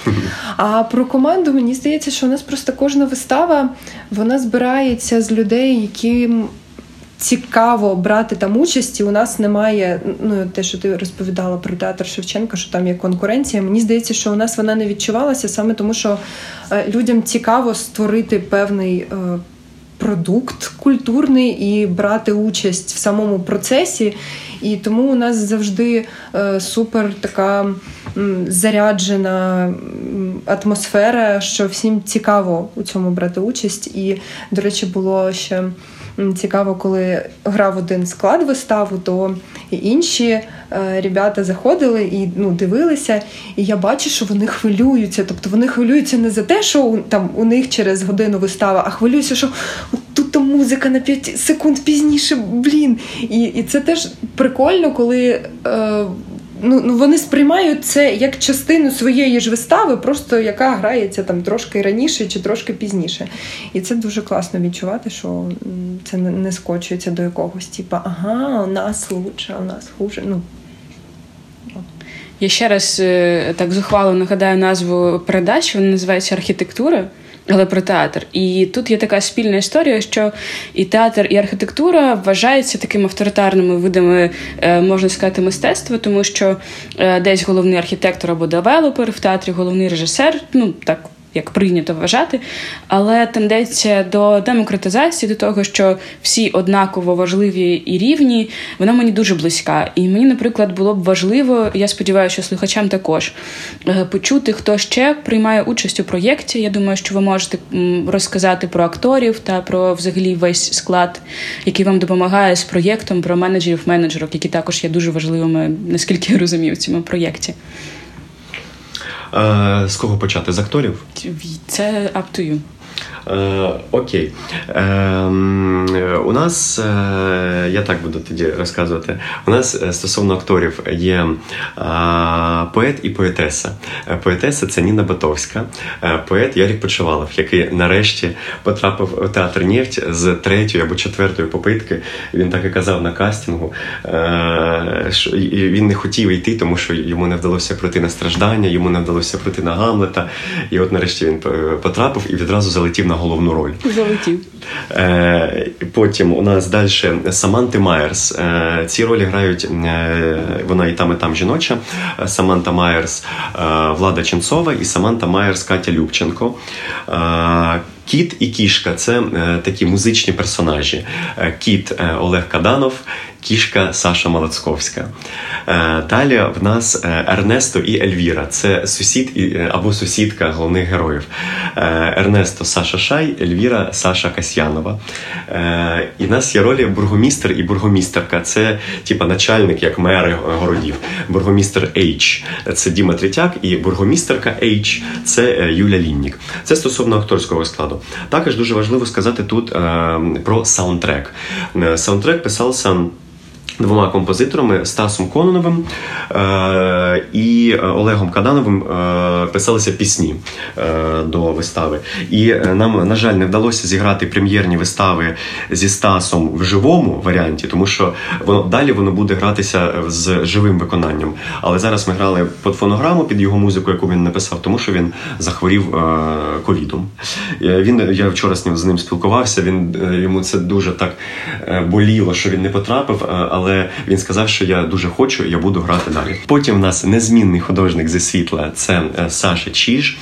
А про команду мені здається, що у нас просто кожна вистава вона збирається з людей, яким цікаво брати там участь, і у нас немає ну те, що ти розповідала про театр Шевченка, що там є конкуренція. Мені здається, що у нас вона не відчувалася саме тому, що е, людям цікаво створити певний. Е, продукт культурний і брати участь в самому процесі. І тому у нас завжди е, супер така заряджена атмосфера, що всім цікаво у цьому брати участь. І, до речі, було ще цікаво, коли грав один склад виставу, то інші е, ребята заходили і ну, дивилися. І я бачу, що вони хвилюються. Тобто вони хвилюються не за те, що там у них через годину вистава, а хвилюються, що тут музика на 5 секунд пізніше, блін. І і це теж прикольно, коли. Е, ну, ну вони сприймають це як частину своєї ж вистави, просто яка грається там трошки раніше чи трошки пізніше. І це дуже класно відчувати, що це не скочується до якогось, типу, ага, у нас лучше, у нас хуже. Ну, я ще раз е, так зухвало нагадаю назву передачі, вона називається Архітектура але про театр. І тут є така спільна історія, що і театр, і архітектура вважаються такими авторитарними видами, е, можна сказати, мистецтва, тому що е, десь головний архітектор або девелопер в театрі, головний режисер, ну так як прийнято вважати, але тенденція до демократизації, до того, що всі однаково важливі і рівні, вона мені дуже близька. І мені, наприклад, було б важливо, я сподіваюся, що слухачам також е, почути, хто ще приймає участь у проєкті. Я думаю, що ви можете розказати про акторів та про взагалі весь склад, який вам допомагає з проєктом, про менеджерів менеджерок, які також є дуже важливими, наскільки я розумію, в цьому проєкті. Е, з кого почати? З акторів? Це up to you. Е, окей. Е, у нас, е, я так буду тоді розказувати. У нас е, стосовно акторів є поет і поетеса. Поетеса це Ніна Батовська, поет Ярік Почувалов, який нарешті потрапив у театр Нефть з третьої або четвертої попитки. Він так і казав на кастингу. що Він не хотів йти, тому що йому не вдалося пройти на страждання, йому не вдалося пройти на Гамлета. І от нарешті він потрапив і відразу залетів на головну роль. Залетів. Е, потім у нас далі Саманти Майерс. Е, ці ролі грають е, вона і там, і там жіноча. Саманта Майерс, Влада Ченцова і Саманта Майерс Катя Любченко. Кіт і кішка це такі музичні персонажі. Кіт Олег Каданов, кішка Саша Малацковська. Е, далі в нас е, Ернесто і Ельвіра. Це сусід е, або сусідка головних героїв. Ернесто Саша Шай, Ельвіра Саша Касьянова. І в нас є ролі бургомістр і бургомістерка. Це типа начальник, як мери городів. Бургомістр H – це Діма Третяк, і бургомістерка H – це Юля Ліннік. Це стосовно акторського складу. Також дуже важливо сказати тут про саундтрек. Саундтрек писався двома композиторами Стасом Кононовим е- і Олегом Кадановим е- писалися пісні е- до вистави. І е, нам, на жаль, не вдалося зіграти прем'єрні вистави зі Стасом в живому варіанті, тому що воно далі воно буде гратися з живим виконанням. Але зараз ми грали під фонограму під його музику, яку він написав, тому що він захворів е, ковідом. Е, він я вчора з ним спілкувався. Він йому це дуже так боліло, що він не потрапив. але але він сказав, що я дуже хочу, я буду грати далі. Потім в нас незмінний художник зі світла це е, Саша Чіж.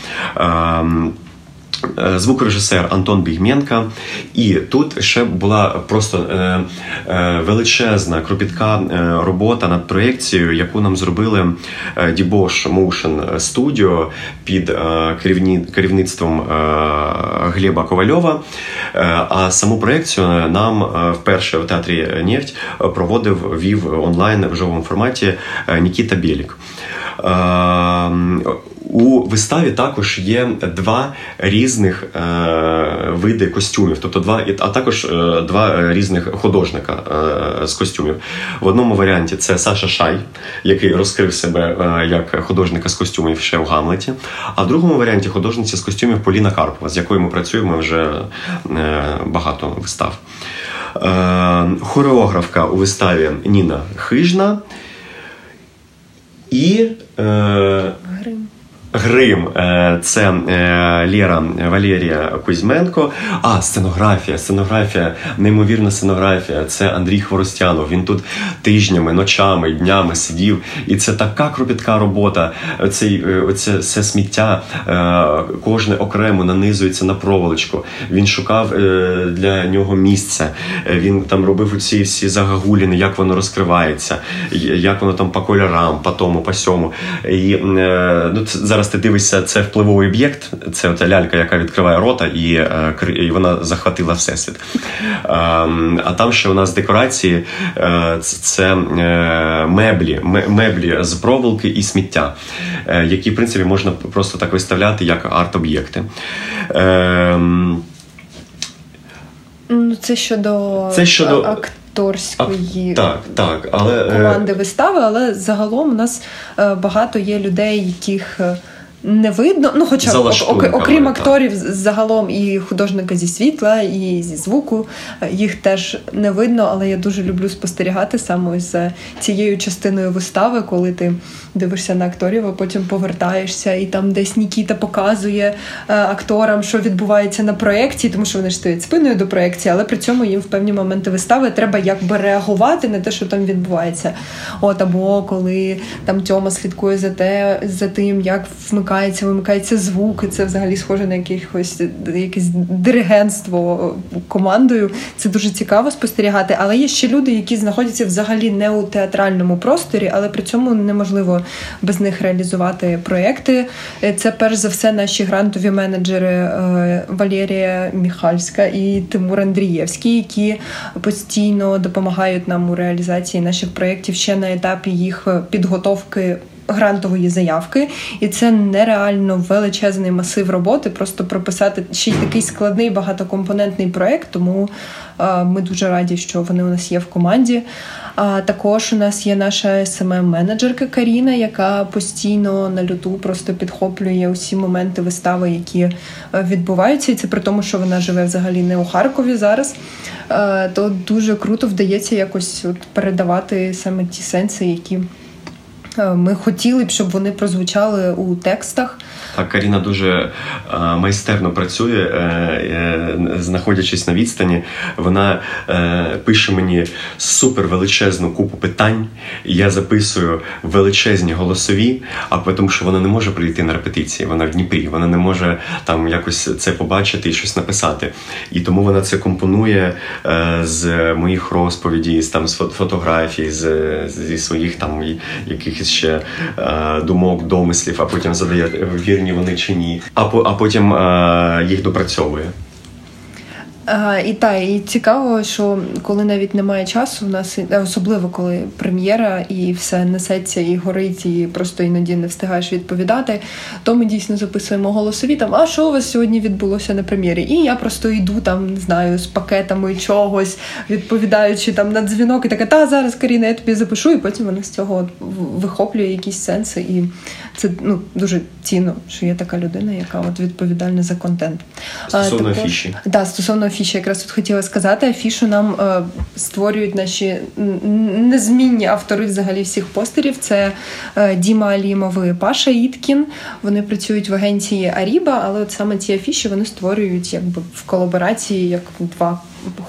Е, звукорежисер Антон Бігменка. І тут ще була просто е, е, величезна кропітка е, робота над проєкцією, яку нам зробили Дібош Motion Studio під е, керівні, керівництвом е, Глеба Ковальова. Е, а саму проєкцію нам вперше в театрі Нефть проводив вів онлайн в живому форматі Нікіта Білік. У виставі також є два різних е, види костюмів, тобто два а також е, два різних художника е, з костюмів. В одному варіанті це Саша Шай, який розкрив себе е, як художника з костюмів ще в Гамлеті. А в другому варіанті художниця з костюмів Поліна Карпова, з якою ми працюємо вже е, багато вистав. Е, хореографка у виставі Ніна Хижна. І е, Грим. Е, це е, Лєра Валерія Кузьменко. А сценографія, сценографія, неймовірна сценографія. Це Андрій Хворостянов. Він тут тижнями, ночами, днями сидів. І це така кропітка робота. Цей е, оце все сміття кожне окремо нанизується на проволочку. Він шукав для нього місце. Він там робив оці всі загагуліни, як воно розкривається, як воно там по кольорам, по тому, по сьому. І ну, це зараз ти дивишся, це впливовий об'єкт, це ота лялька, яка відкриває рота, і е, і вона захватила всесвіт. Ем, а там ще у нас декорації е, це е, меблі, меблі з проволоки і сміття, які в принципі можна просто так виставляти як арт-об'єкти. Ем, ну, це щодо це щодо акторської так, так, але, команди вистави, але загалом у нас багато є людей, яких не видно. Ну, хоча ок, окрім акторів, загалом і художника зі світла, і зі звуку їх теж не видно, але я дуже люблю спостерігати саме за цією частиною вистави, коли ти дивишся на акторів, а потім повертаєшся, і там десь Нікіта показує е, акторам, що відбувається на проєкті, тому що вони ж стоять спиною до проєкції, але при цьому їм в певні моменти вистави треба якби реагувати на те, що там відбувається. От або коли там Тьома слідкує за те, за тим, як вмикається, вимикається звук, і це взагалі схоже на якихось якесь диригентство командою. Це дуже цікаво спостерігати. Але є ще люди, які знаходяться взагалі не у театральному просторі, але при цьому неможливо без них реалізувати проєкти. Е, це перш за все наші грантові менеджери е, Валерія Міхальська і Тимур Андрієвський, які постійно допомагають нам у реалізації наших проєктів ще на етапі їх підготовки. Грантової заявки, і це нереально величезний масив роботи. Просто прописати ще й такий складний багатокомпонентний проект. Тому е, ми дуже раді, що вони у нас є в команді. А також у нас є наша smm менеджерка Каріна, яка постійно на люту просто підхоплює усі моменти вистави, які е, відбуваються. І це при тому, що вона живе взагалі не у Харкові зараз. Е, то дуже круто вдається якось от передавати саме ті сенси, які ми хотіли б, щоб вони прозвучали у текстах. Так, Каріна дуже е, майстерно працює, е, е, знаходячись на відстані, вона пише мені супер величезну купу питань. Я записую величезні голосові, а тому, що вона не може прийти на репетиції. Вона в Дніпрі, вона не може там якось це побачити і щось написати. І тому вона це компонує з моїх розповідей, з там з фотографій, з, зі своїх там якихось ще думок, домислів, а потім задає вірні вірні вони чи ні, а а потім е, їх допрацьовує. А, І так, і цікаво, що коли навіть немає часу, у нас особливо коли прем'єра і все несеться і горить, і просто іноді не встигаєш відповідати, то ми дійсно записуємо голосові там, а що у вас сьогодні відбулося на прем'єрі? І я просто йду там, не знаю, з пакетами чогось, відповідаючи там на дзвінок, і таке, та зараз Каріна, я тобі запишу, і потім вона з цього вихоплює якісь сенси. І це ну дуже цінно, що є така людина, яка от відповідальна за контент. Стосовно афіші. Да, стосовно афіші, якраз тут хотіла сказати, афішу нам е, створюють наші незмінні автори взагалі всіх постерів. Це е, Діма Алімов і Паша Іткін. Вони працюють в агенції Аріба, але от саме ці афіші вони створюють якби в колаборації як два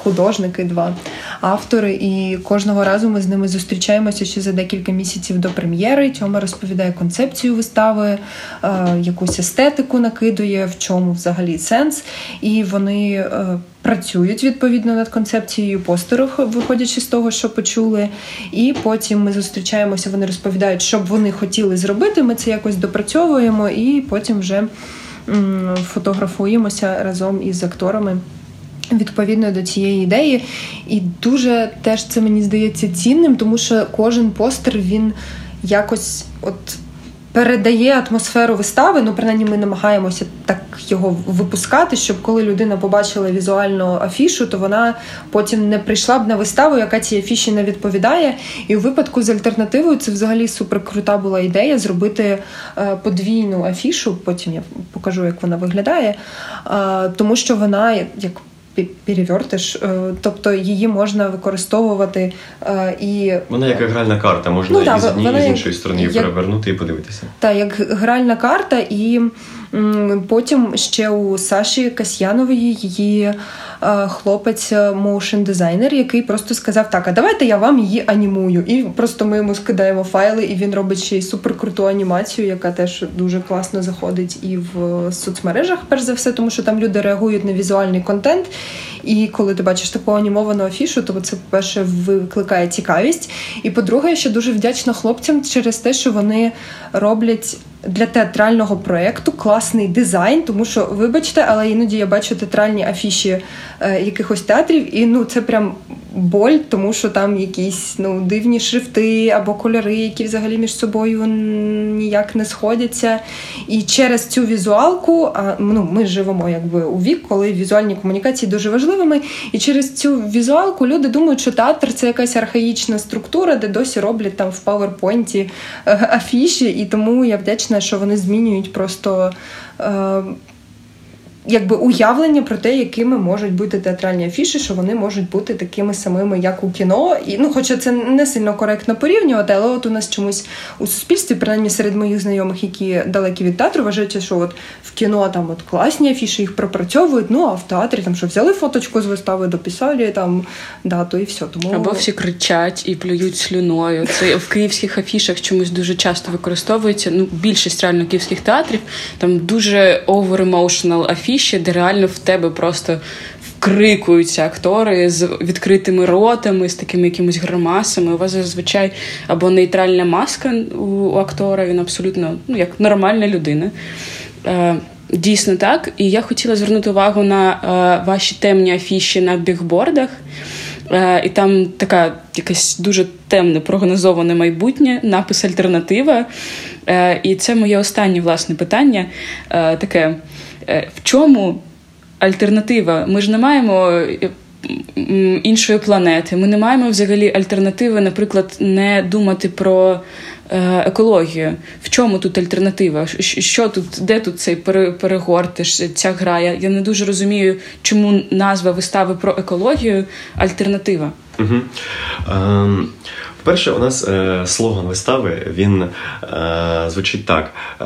художники, два автори. І кожного разу ми з ними зустрічаємося ще за декілька місяців до прем'єри. Тьома розповідає концепцію вистави, е, якусь естетику накидує, в чому взагалі сенс. І вони е, працюють відповідно над концепцією постеру, виходячи з того, що почули. І потім ми зустрічаємося, вони розповідають, що б вони хотіли зробити. Ми це якось допрацьовуємо, і потім вже фотографуємося разом із акторами. Відповідно до цієї ідеї, і дуже теж це мені здається цінним, тому що кожен постер він якось от передає атмосферу вистави. Ну, принаймні, ми намагаємося так його випускати, щоб коли людина побачила візуальну афішу, то вона потім не прийшла б на виставу, яка цій афіші не відповідає. І у випадку з альтернативою це взагалі суперкрута була ідея зробити е, подвійну афішу. Потім я покажу, як вона виглядає, тому що вона як перевертиш, е, тобто її можна використовувати е, і вона як гральна карта, можна ну, і з однієї і з іншої сторони її як... перевернути і подивитися. Так, як гральна карта, і потім ще у Саші Касьянової її. Е, хлопець моушен дизайнер, який просто сказав: Так, а давайте я вам її анімую. І просто ми йому скидаємо файли, і він робить ще й суперкруту анімацію, яка теж дуже класно заходить і в соцмережах, перш за все, тому що там люди реагують на візуальний контент. І коли ти бачиш таку анімовану афішу, то це по-перше викликає цікавість. І по-друге, я ще дуже вдячна хлопцям через те, що вони роблять для театрального проєкту класний дизайн, тому що, вибачте, але іноді я бачу театральні афіші е, якихось театрів, і ну це прям боль, тому що там якісь ну дивні шрифти або кольори, які взагалі між собою ніяк не сходяться. І через цю візуалку, а ну ми живемо якби у вік, коли візуальні комунікації дуже важливими. І через цю візуалку люди думають, що театр це якась архаїчна структура, де досі роблять там в паверпойнті е, афіші, і тому я вдячна вдячна, що вони змінюють просто. Якби уявлення про те, якими можуть бути театральні афіші, що вони можуть бути такими самими, як у кіно. І ну, хоча це не сильно коректно порівнювати, але от у нас чомусь у суспільстві, принаймні серед моїх знайомих, які далекі від театру, вважають, що от в кіно там от класні афіші їх пропрацьовують. Ну а в театрі там що взяли фоточку з вистави, дописали там дату і все. Тому або всі кричать і плюють слюною. Це в київських афішах чомусь дуже часто використовується. Ну, більшість реально київських театрів там дуже over-emotional афіші, де реально в тебе просто вкрикуються актори з відкритими ротами, з такими якимись гримасами. У вас зазвичай або нейтральна маска у актора, він абсолютно ну, як нормальна людина. Е, дійсно так. І я хотіла звернути увагу на е, ваші темні афіші на бігбордах. Е, і там така якась дуже темне прогнозоване майбутнє, напис альтернатива. І це моє останнє власне питання. Таке в чому альтернатива? Ми ж не маємо. Іншої планети. Ми не маємо взагалі альтернативи, наприклад, не думати про Е, екологію. В чому тут альтернатива? Що тут, де тут цей перегортиш, ця гра? Я не дуже розумію, чому назва вистави про екологію альтернатива. Угу. Um... Перше, у нас е, слоган вистави він е, звучить так: е,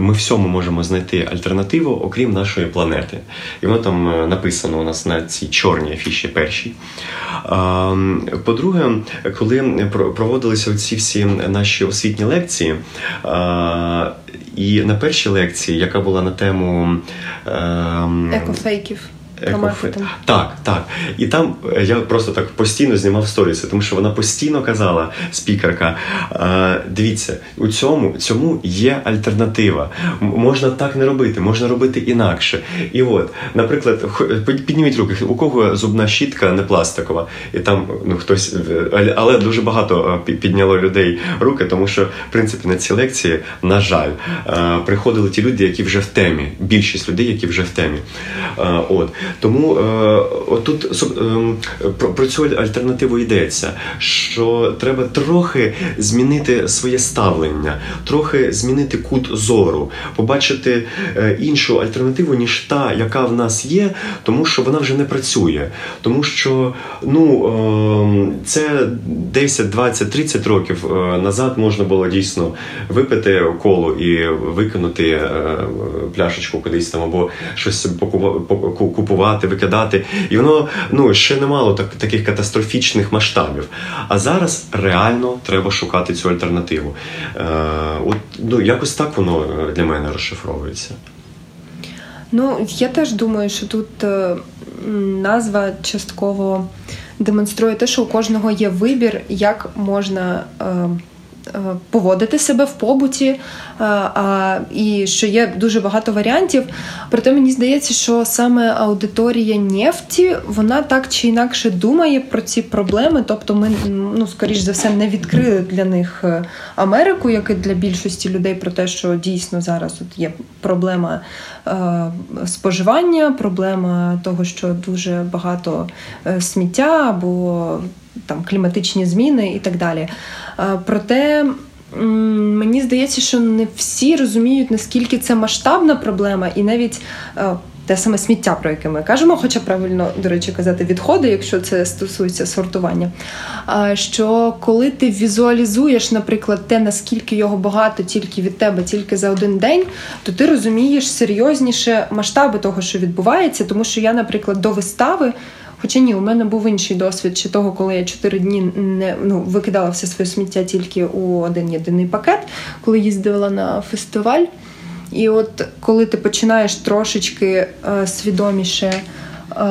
ми всьому можемо знайти альтернативу, окрім нашої планети. І воно там е, написано у нас на цій чорній афіші першій. Е, по-друге, коли проводилися ці всі наші освітні лекції, е, і на першій лекції, яка була на тему ем, екофейків. Екофи. Так, так. І там е, я просто так постійно знімав сторіси, тому що вона постійно казала, спікерка: дивіться, у цьому цьому є альтернатива. Можна так не робити, можна робити інакше. І от, наприклад, підніміть руки, у кого зубна щітка не пластикова, і там ну хтось, але дуже багато підняло людей руки, тому що в принципі на ці лекції, на жаль, приходили ті люди, які вже в темі. Більшість людей, які вже в темі. От. Тому е, тут е, про, про цю альтернативу йдеться, що треба трохи змінити своє ставлення, трохи змінити кут зору, побачити е, іншу альтернативу, ніж та, яка в нас є, тому що вона вже не працює. Тому що ну, е, це 10, 20, 30 років назад можна було дійсно випити колу і викинути е, пляшечку кудись там або щось купувати купувати, викидати. І воно ну ще не мало так, таких катастрофічних масштабів. А зараз реально треба шукати цю альтернативу. Е, от ну якось так воно для мене розшифровується. Ну, я теж думаю, що тут е, назва частково демонструє те, що у кожного є вибір, як можна. Е, Е, поводити себе в побуті, е, і що є дуже багато варіантів. Проте мені здається, що саме аудиторія нефті вона так чи інакше думає про ці проблеми. Тобто, ми ну скоріш за все не відкрили для них е, Америку, як і для більшості людей, про те, що дійсно зараз тут є проблема е, споживання, проблема того, що дуже багато сміття або там кліматичні зміни і так далі. Проте мені здається, що не всі розуміють, наскільки це масштабна проблема, і навіть те саме сміття, про яке ми кажемо, хоча правильно, до речі, казати відходи, якщо це стосується сортування. Що коли ти візуалізуєш, наприклад, те, наскільки його багато тільки від тебе, тільки за один день, то ти розумієш серйозніше масштаби того, що відбувається, тому що я, наприклад, до вистави. Хоча ні, у мене був інший досвід ще того, коли я чотири дні не ну, викидала все своє сміття тільки у один єдиний пакет, коли їздила на фестиваль. І от коли ти починаєш трошечки е, свідоміше е,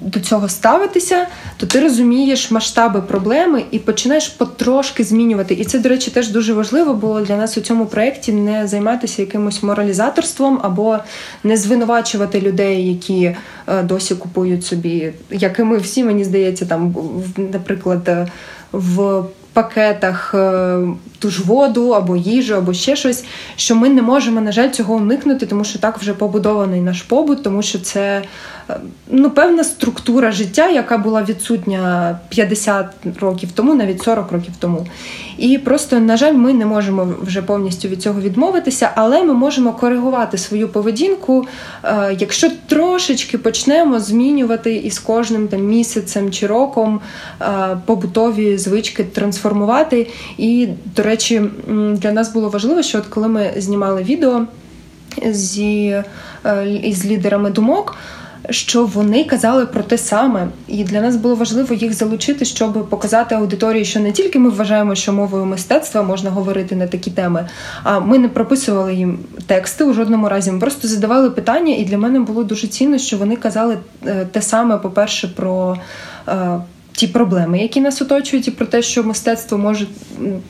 до цього ставитися, то ти розумієш масштаби проблеми і починаєш потрошки змінювати. І це, до речі, теж дуже важливо було для нас у цьому проєкті не займатися якимось моралізаторством або не звинувачувати людей, які е, досі купують собі, як і ми всі, мені здається, там наприклад, е, в пакетах е, ту ж воду або їжу, або ще щось, що ми не можемо, на жаль, цього уникнути, тому що так вже побудований наш побут, тому що це е, ну, певна структура життя, яка була відсутня 50 років тому, навіть 40 років тому. І просто, на жаль, ми не можемо вже повністю від цього відмовитися, але ми можемо коригувати свою поведінку, е, якщо трошечки почнемо змінювати із кожним там місяцем чи роком побутові звички трансформувати. І, до речі, для нас було важливо, що от коли ми знімали відео зі е, із лідерами думок. Що вони казали про те саме, і для нас було важливо їх залучити, щоб показати аудиторії, що не тільки ми вважаємо, що мовою мистецтва можна говорити на такі теми, а ми не прописували їм тексти у жодному разі. Ми просто задавали питання, і для мене було дуже цінно, що вони казали е, те саме, по-перше, про е, ті проблеми, які нас оточують, і про те, що мистецтво може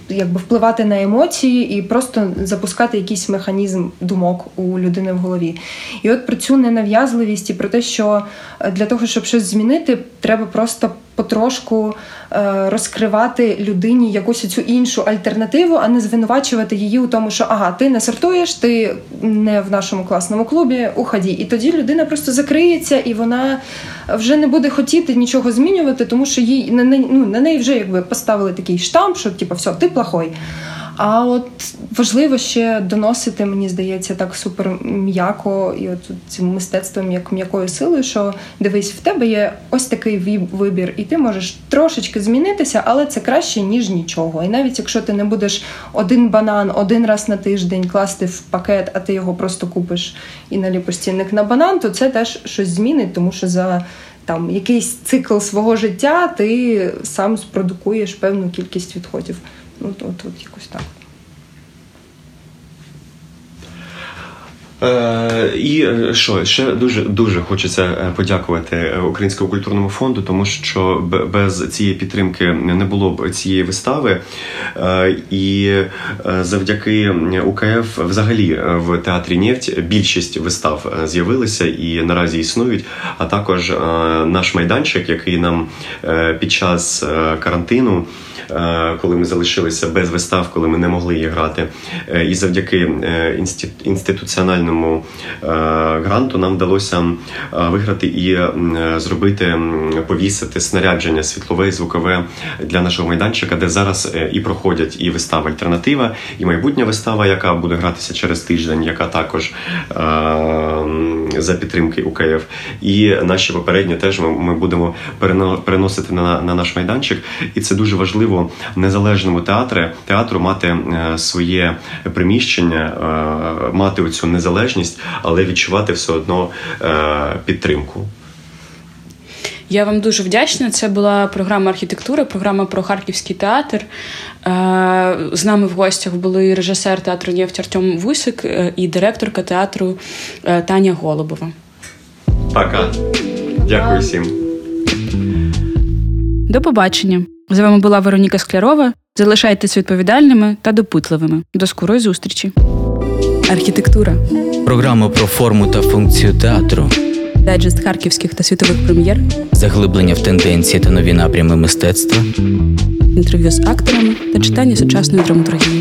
якби впливати на емоції і просто запускати якийсь механізм думок у людини в голові. І от про цю ненав'язливість і про те, що е, для того, щоб щось змінити, треба просто потрошку е, розкривати людині якусь цю іншу альтернативу, а не звинувачувати її у тому, що ага, ти не сортуєш, ти не в нашому класному клубі, уході. І тоді людина просто закриється і вона вже не буде хотіти нічого змінювати, тому що їй на неї ну, на неї вже якби поставили такий штамп, що типу, все, ти плохой. А от важливо ще доносити, мені здається, так супер м'яко і от цим мистецтвом як м'якою силою, що дивись, в тебе є ось такий вибір, і ти можеш трошечки змінитися, але це краще ніж нічого. І навіть якщо ти не будеш один банан один раз на тиждень класти в пакет, а ти його просто купиш і наліпиш цінник на банан, то це теж щось змінить, тому що за там якийсь цикл свого життя ти сам спродукуєш певну кількість відходів. Ну, от, от якось так. Е, І е, що ще дуже дуже хочеться е, подякувати е, Українському культурному фонду, тому що без цієї підтримки не було б цієї вистави. Е, І завдяки УКФ, взагалі, в театрі Нефть більшість вистав з'явилися і наразі існують. А також наш майданчик, який нам під час карантину. Е, коли ми залишилися без вистав, коли ми не могли її грати. Е, і завдяки е, інституціональному гранту нам вдалося виграти і зробити повісити снарядження світлове і звукове для нашого майданчика, де зараз і проходять і вистава альтернатива, і майбутня вистава, яка буде гратися через тиждень, яка також за підтримки УКФ. І наші попередні теж ми будемо переносити на, на наш майданчик, і це дуже важливо незалежному театрі театру мати е, своє приміщення, е, мати оцю незалежність, але відчувати все одно е, підтримку. Я вам дуже вдячна. Це була програма архітектури, програма про харківський театр. З нами в гостях були режисер театру «Нефть» Артем Вусик і директорка театру Таня Голубова. Пока. Дякую всім. До побачення. З вами була Вероніка Склярова. Залишайтесь відповідальними та допитливими. До скорої зустрічі. Архітектура. Програма про форму та функцію театру, Дайджест харківських та світових прем'єр. заглиблення в тенденції та нові напрями мистецтва. інтерв'ю з акторами та читання сучасної драматургії.